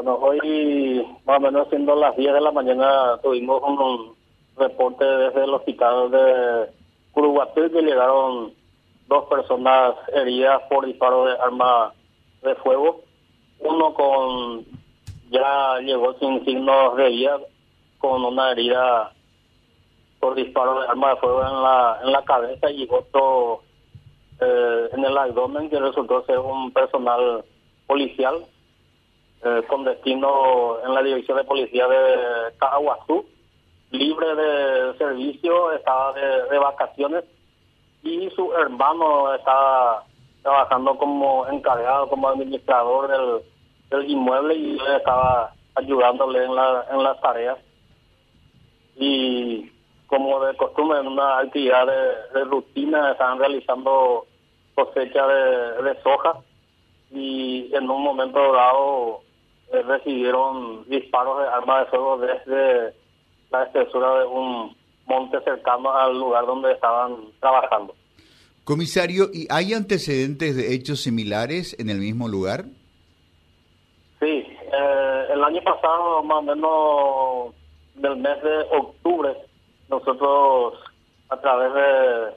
Bueno, hoy más o menos siendo las 10 de la mañana tuvimos un reporte desde el hospital de Curuguatí que llegaron dos personas heridas por disparo de arma de fuego. Uno con ya llegó sin signos de vida con una herida por disparo de arma de fuego en la en la cabeza y otro eh, en el abdomen que resultó ser un personal policial eh, con destino en la dirección de policía de Cajaguazú, libre de servicio, estaba de, vacaciones y su hermano estaba trabajando como encargado, como administrador del, inmueble y él estaba ayudándole en, la, en las tareas. Y como de costumbre, en una actividad de, rutina, estaban realizando cosecha de, soja y en un momento dado recibieron disparos de armas de fuego desde la espesura de un monte cercano al lugar donde estaban trabajando. Comisario, ¿y hay antecedentes de hechos similares en el mismo lugar? Sí, eh, el año pasado, más o menos del mes de octubre, nosotros a través de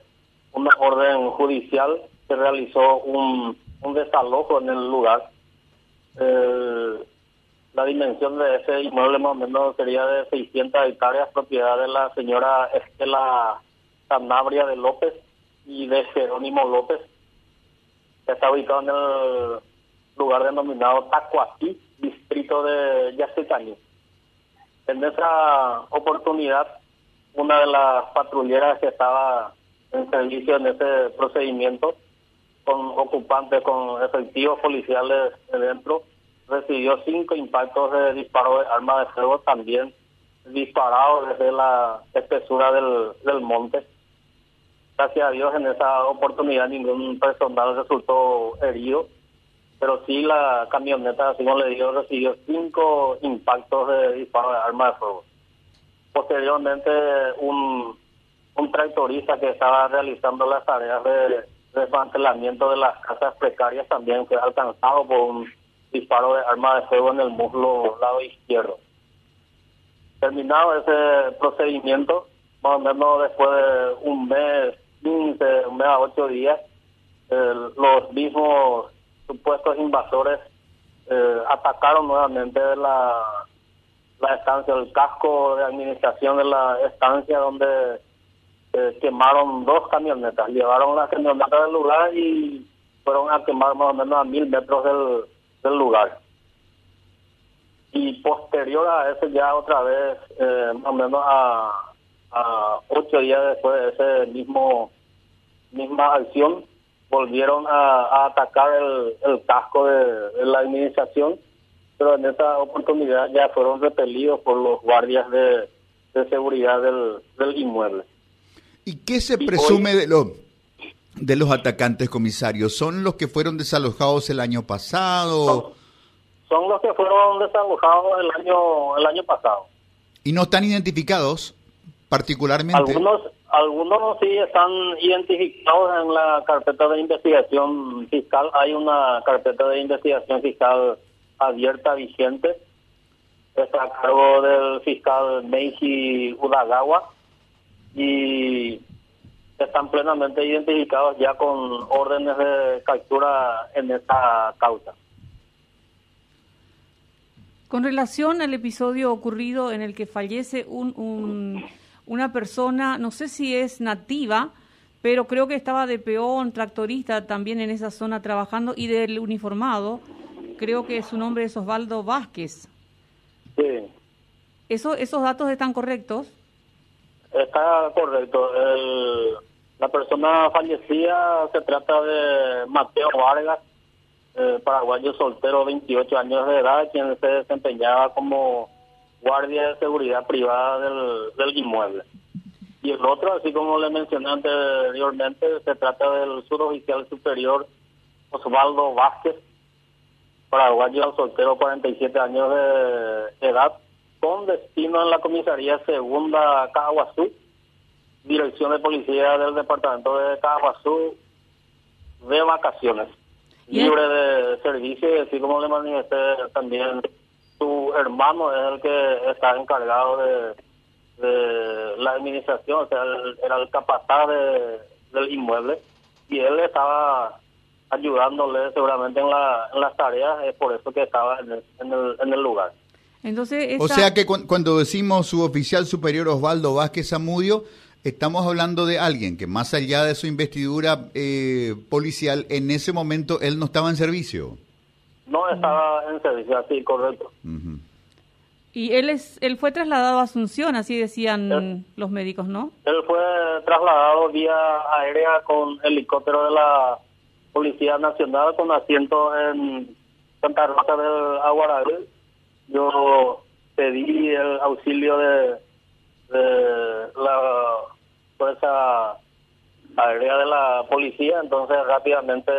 una orden judicial se realizó un, un desalojo en el lugar. Eh, la dimensión de ese inmueble más o menos sería de 600 hectáreas, propiedad de la señora Estela Sanabria de López y de Jerónimo López. Está ubicado en el lugar denominado Tacuatí, distrito de Yacecaní. En esa oportunidad, una de las patrulleras que estaba en servicio en ese procedimiento, con ocupantes, con efectivos policiales dentro, recibió cinco impactos de disparo de arma de fuego también disparados desde la espesura del, del monte. Gracias a Dios en esa oportunidad ningún personal resultó herido, pero sí la camioneta, así como le digo, recibió cinco impactos de disparo de arma de fuego. Posteriormente un, un tractorista que estaba realizando las tareas de desmantelamiento de las casas precarias también fue alcanzado por un disparo de arma de fuego en el muslo lado izquierdo. Terminado ese procedimiento, más o menos después de un mes, 15, un mes a ocho días, los mismos supuestos invasores eh, atacaron nuevamente la, la estancia, el casco de administración de la estancia donde eh, quemaron dos camionetas, llevaron las camionetas del lugar y fueron a quemar más o menos a mil metros del, del lugar. Y posterior a eso ya otra vez, eh, más o menos a, a ocho días después de ese mismo misma acción, volvieron a, atacar el, el casco de, la administración, pero en esa oportunidad ya fueron repelidos por los guardias de, de seguridad del, del inmueble. ¿Y qué se presume de los de los atacantes, comisarios? ¿Son los que fueron desalojados el año pasado? Son, los que fueron desalojados el año el año pasado. ¿Y no están identificados particularmente? Algunos algunos sí están identificados en la carpeta de investigación fiscal. Hay una carpeta de investigación fiscal abierta, vigente. Está a cargo del fiscal Meiji Udagawa. Y están plenamente identificados ya con órdenes de captura en esta causa. Con relación al episodio ocurrido en el que fallece un, una persona, no sé si es nativa, pero creo que estaba de peón, tractorista también en esa zona trabajando y del uniformado, creo que su nombre es Osvaldo Vázquez. Sí. ¿Eso, ¿Esos datos están correctos? Está correcto. El, la persona fallecida se trata de Mateo Vargas, eh, paraguayo soltero, 28 años de edad, quien se desempeñaba como guardia de seguridad privada del, inmueble. Y el otro, así como le mencioné anteriormente, se trata del suboficial superior Osvaldo Vázquez, paraguayo soltero, 47 años de edad, con destino en la comisaría segunda Caguazú, dirección de policía del departamento de Caguazú de vacaciones, libre de servicio, y así como le manifesté también su hermano es el que está encargado de, de la administración, o sea, era el capataz del inmueble y él estaba ayudándole seguramente en, la, en las tareas, es por eso que estaba en el, en el, lugar. Entonces, O sea que cuando decimos su oficial superior Osvaldo Vázquez Zamudio, estamos hablando de alguien que más allá de su investidura eh, policial, en ese momento él no estaba en servicio. No estaba en servicio, así, correcto. Y él es, él fue trasladado a Asunción, así decían los médicos, ¿no? Él fue trasladado vía aérea con helicóptero de la Policía Nacional con asiento en Santa Rosa del Aguararí. Yo pedí el auxilio de, la fuerza aérea de la policía, entonces rápidamente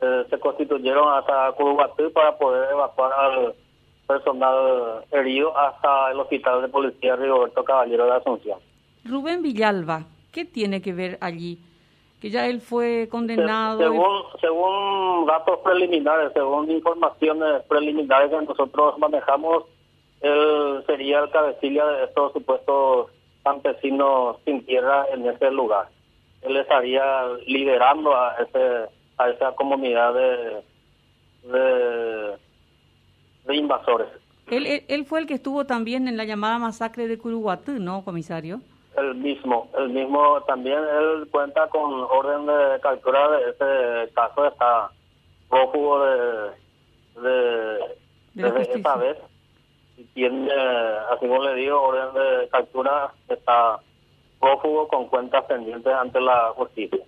eh, se constituyeron hasta Curubatí para poder evacuar al personal herido hasta el hospital de policía Rigoberto Caballero de Asunción. Rubén Villalba, ¿qué tiene que ver allí? Que ya él fue condenado. Según, según datos preliminares, según informaciones preliminares que nosotros manejamos, él sería el cabecilla de estos supuestos campesinos sin tierra en ese lugar. Él estaría liderando a ese a esa comunidad de, de, invasores. Él, él, fue el que estuvo también en la llamada masacre de Curuguatú, ¿no, comisario? El mismo, el mismo también él cuenta con orden de captura de ese caso, está prófugo de, de, esa vez tiene, así como le digo, orden de captura, está prófugo con cuentas pendientes ante la justicia.